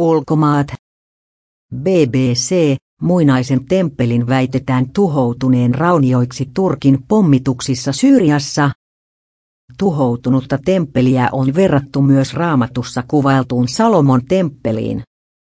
Ulkomaat. BBC, muinaisen temppelin väitetään tuhoutuneen raunioiksi Turkin pommituksissa Syyriassa. Tuhoutunutta temppeliä on verrattu myös raamatussa kuvailtuun Salomon temppeliin.